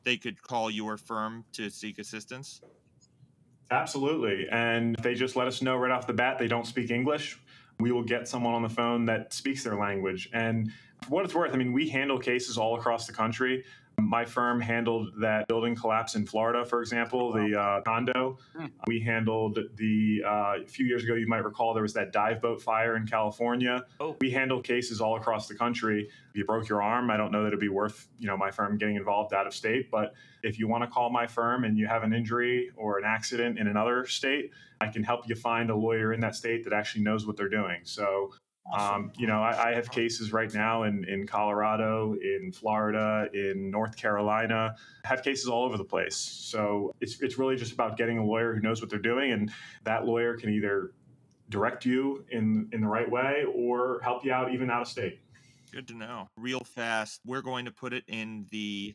they could call your firm to seek assistance? Absolutely. And they just let us know right off the bat they don't speak English. We will get someone on the phone that speaks their language. And for what it's worth, I mean, we handle cases all across the country. My firm handled that building collapse in Florida, for example, the uh, condo. Hmm. We handled the, uh, a few years ago, you might recall, there was that dive boat fire in California. Oh. We handle cases all across the country. If you broke your arm, I don't know that it'd be worth, you know, my firm getting involved out of state. But if you want to call my firm and you have an injury or an accident in another state, I can help you find a lawyer in that state that actually knows what they're doing. So um, you know, I, I, have cases right now in, in Colorado, in Florida, in North Carolina. I have cases all over the place. So it's it's really just about getting a lawyer who knows what they're doing, and that lawyer can either direct you in in the right way or help you out even out of state. Good to know. Real fast, we're going to put it in the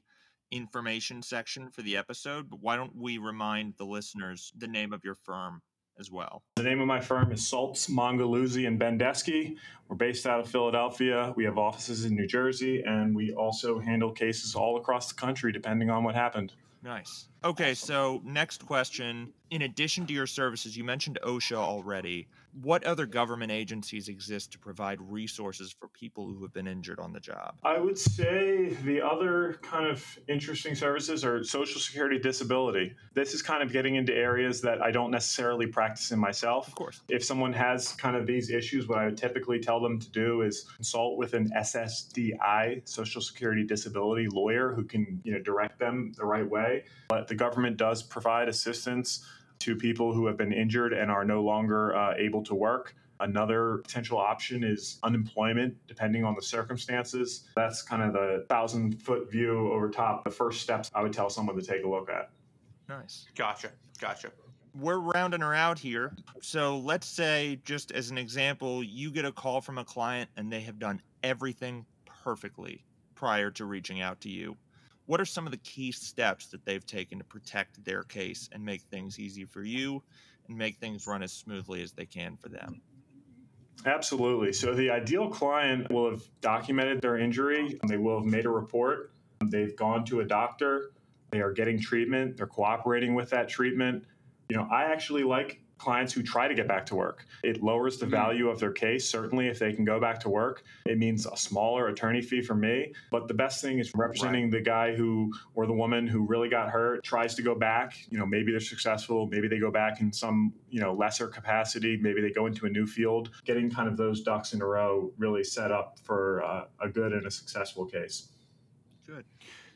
information section for the episode, but why don't we remind the listeners the name of your firm as well. The name of my firm is Saltz, Mongeluzzi, and Bendesky. We're based out of Philadelphia. We have offices in New Jersey, and we also handle cases all across the country, depending on what happened. Nice. Okay, so next question. In addition to your services, you mentioned OSHA already what other government agencies exist to provide resources for people who have been injured on the job? I would say the other kind of interesting services are Social Security disability. This is kind of getting into areas that I don't necessarily practice in myself. Of course. If someone has kind of these issues, what I would typically tell them to do is consult with an SSDI, Social Security disability lawyer who can, you know, direct them the right way. But the government does provide assistance to people who have been injured and are no longer uh, able to work. Another potential option is unemployment, depending on the circumstances. That's kind of the thousand foot view over top. The first steps I would tell someone to take a look at. Nice. Gotcha. Gotcha. We're rounding her out here. So let's say, just as an example, you get a call from a client and they have done everything perfectly prior to reaching out to you what are some of the key steps that they've taken to protect their case and make things easy for you and make things run as smoothly as they can for them? Absolutely. So the ideal client will have documented their injury, they will have made a report, they've gone to a doctor, they are getting treatment, they're cooperating with that treatment. You know, I actually like clients who try to get back to work. It lowers the mm-hmm. value of their case, certainly, if they can go back to work. It means a smaller attorney fee for me. But the best thing is representing right. the guy who or the woman who really got hurt, tries to go back. You know, maybe they're successful, maybe they go back in some, you know, lesser capacity, maybe they go into a new field. Getting kind of those ducks in a row really set up for uh, a good and a successful case. Good.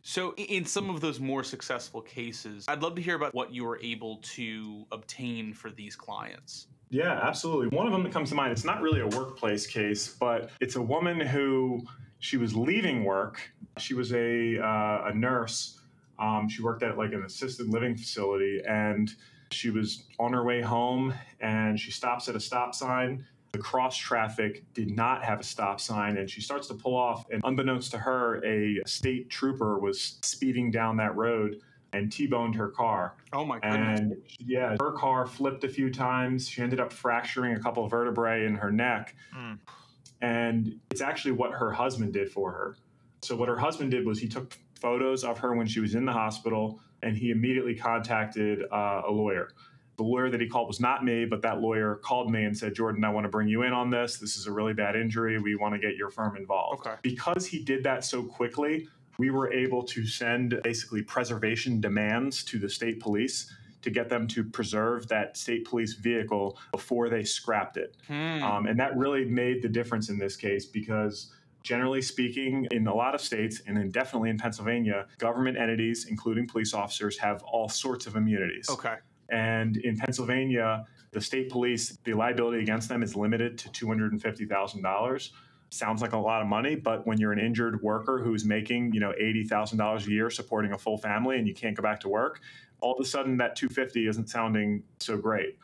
So, in some of those more successful cases, I'd love to hear about what you were able to obtain for these clients. Yeah, absolutely. One of them that comes to mind, it's not really a workplace case, but it's a woman who she was leaving work. She was a, uh, a nurse. Um, she worked at like an assisted living facility and she was on her way home and she stops at a stop sign the cross traffic did not have a stop sign, and she starts to pull off. And unbeknownst to her, a state trooper was speeding down that road. and T-boned her car. Oh my goodness. And yeah, her car flipped a few times. She ended up fracturing a couple of vertebrae in her neck. Mm. And it's actually what her husband did for her. So what her husband did was he took photos of her when she was in the hospital and he immediately contacted uh, a lawyer. The lawyer that he called was not me, but that lawyer called me and said, Jordan, I want to bring you in on this. This is a really bad injury. We want to get your firm involved. Okay. Because he did that so quickly, we were able to send basically preservation demands to the state police to get them to preserve that state police vehicle before they scrapped it. Hmm. Um, and that really made the difference in this case because generally speaking, in a lot of states and in, definitely in Pennsylvania, government entities, including police officers, have all sorts of immunities. okay. And in Pennsylvania, the state police, the liability against them is limited to $250,000. Sounds like a lot of money, but when you're an injured worker who's making, you know, $80,000 a year supporting a full family and you can't go back to work, all of a sudden that 250 isn't sounding so great.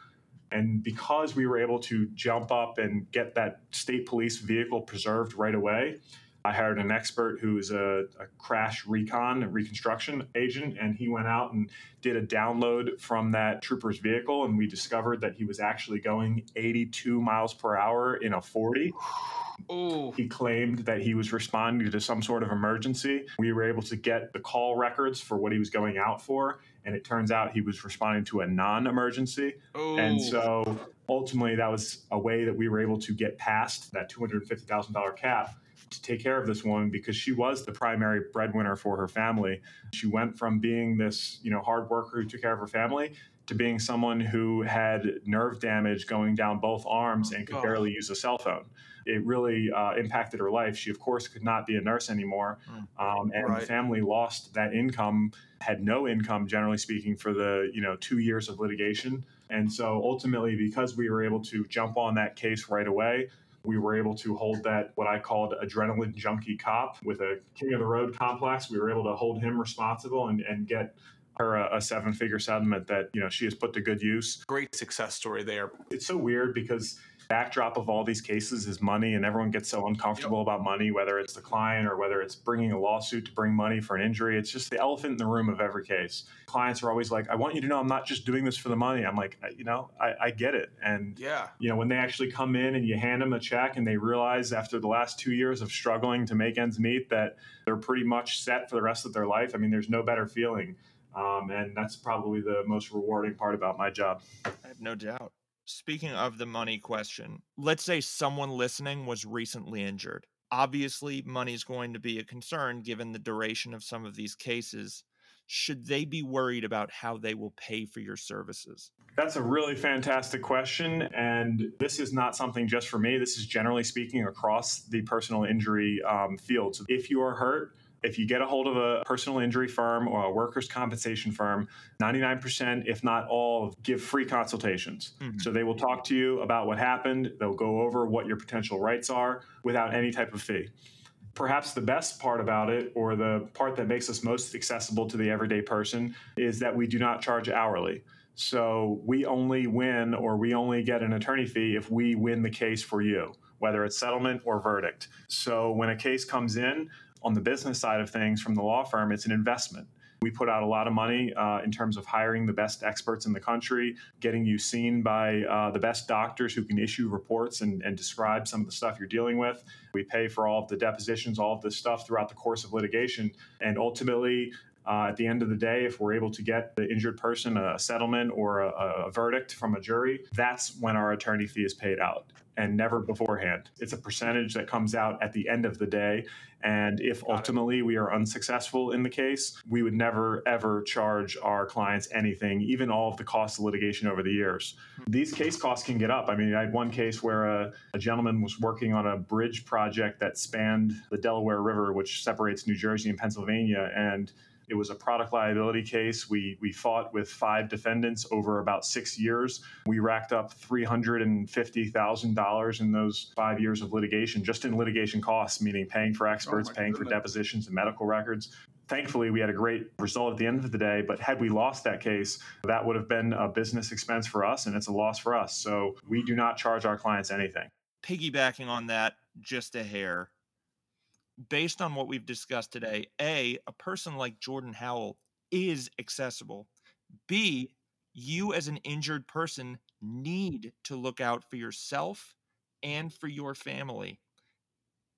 And because we were able to jump up and get that state police vehicle preserved right away, I hired an expert who is a, a, crash recon, a reconstruction agent, and he went out and did a download from that trooper's vehicle, and we discovered that he was actually going 82 miles per hour in a 40. Oh. He claimed that he was responding to some sort of emergency. We were able to get the call records for what he was going out for, and it turns out he was responding to a non emergency. Oh. And so ultimately, that was a way that we were able to get past that $250,000 cap to take care of this woman because she was the primary breadwinner for her family. She went from being this, you know, hard worker who took care of her family to being someone who had nerve damage going down both arms and could Oh. barely use a cell phone. It really uh, impacted her life. She, of course, could not be a nurse anymore, um, and Right. the family lost that income. Had no income, generally speaking, for the you know two years of litigation. And so ultimately, because we were able to jump on that case right away, we were able to hold that what I called adrenaline junkie cop with a king of the road complex. We were able to hold him responsible and, and get her a, a seven figure settlement that you know she has put to good use. Great success story there. It's so weird because backdrop of all these cases is money and everyone gets so uncomfortable about money whether it's the client or whether it's bringing a lawsuit to bring money for an injury. It's just the elephant in the room of every case. Clients are always like i want you to know i'm not just doing this for the money. I'm like you know i, I get it. And Yeah. you know when they actually come in and you hand them a check and they realize after the last two years of struggling to make ends meet that they're pretty much set for the rest of their life i mean there's no better feeling. Um, and that's probably the most rewarding part about my job. I have no doubt. Speaking of the money question, let's say someone listening was recently injured. Obviously, money's going to be a concern given the duration of some of these cases. Should they be worried about how they will pay for your services? That's a really fantastic question. And this is not something just for me. This is generally speaking across the personal injury um, field. So if you are hurt, if you get a hold of a personal injury firm or a workers' compensation firm, 99%, if not all, give free consultations. Mhm. So they will talk to you about what happened, they'll go over what your potential rights are without any type of fee. Perhaps the best part about it, or the part that makes us most accessible to the everyday person, is that we do not charge hourly. So we only win or we only get an attorney fee if we win the case for you, whether it's settlement or verdict. So when a case comes in on the business side of things from the law firm, it's an investment. We put out a lot of money uh, in terms of hiring the best experts in the country, getting you seen by uh, the best doctors who can issue reports and, and describe some of the stuff you're dealing with. We pay for all of the depositions, all of this stuff throughout the course of litigation. And ultimately, uh, at the end of the day, if we're able to get the injured person a settlement or a, a verdict from a jury, that's when our attorney fee is paid out and never beforehand. It's a percentage that comes out at the end of the day. And if Got it. ultimately we are unsuccessful in the case, we would never ever charge our clients anything, even all of the costs of litigation over the years. These case costs can get up. I mean, I had one case where a, a gentleman was working on a bridge project that spanned the Delaware River, which separates New Jersey and Pennsylvania. And it was a product liability case. We we fought with five defendants over about six years. We racked up three hundred and fifty thousand dollars in those five years of litigation, just in litigation costs, meaning paying for experts, oh my paying for depositions and medical records. Thankfully, we had a great result at the end of the day. But had we lost that case, that would have been a business expense for us, and it's a loss for us. So we do not charge our clients anything. Piggybacking on that just a hair, based on what we've discussed today, A, a person like Jordan Howell is accessible. B, you as an injured person need to look out for yourself and for your family.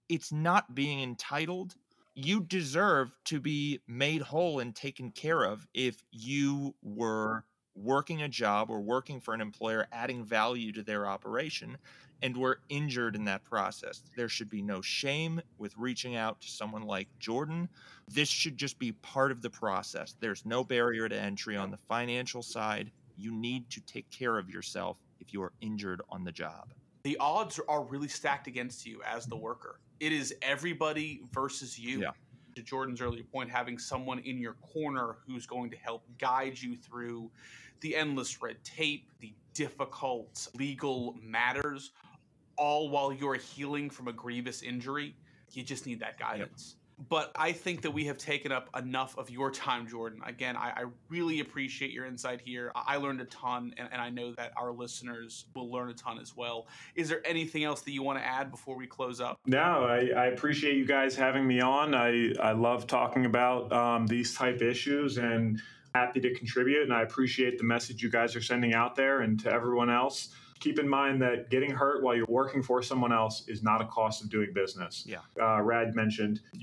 It's not being entitled. You deserve to be made whole and taken care of if you were working a job or working for an employer, adding value to their operation, and were injured in that process. There should be no shame with reaching out to someone like Jordan. This should just be part of the process. There's no barrier to entry on the financial side. You need to take care of yourself if you are injured on the job. The odds are really stacked against you as the worker. It is everybody versus you. Yeah. To Jordan's earlier point, having someone in your corner who's going to help guide you through the endless red tape, the difficult legal matters, all while you're healing from a grievous injury. You just need that guidance. Yep. But I think that we have taken up enough of your time, Jordan. Again, I, I really appreciate your insight here. I learned a ton, and, and, I know that our listeners will learn a ton as well. Is there anything else that you want to add before we close up? No, I, I appreciate you guys having me on. I, I love talking about um, these type issues and happy to contribute. And I appreciate the message you guys are sending out there and to everyone else keep in mind that getting hurt while you're working for someone else is not a cost of doing business. Yeah. Uh, Rad mentioned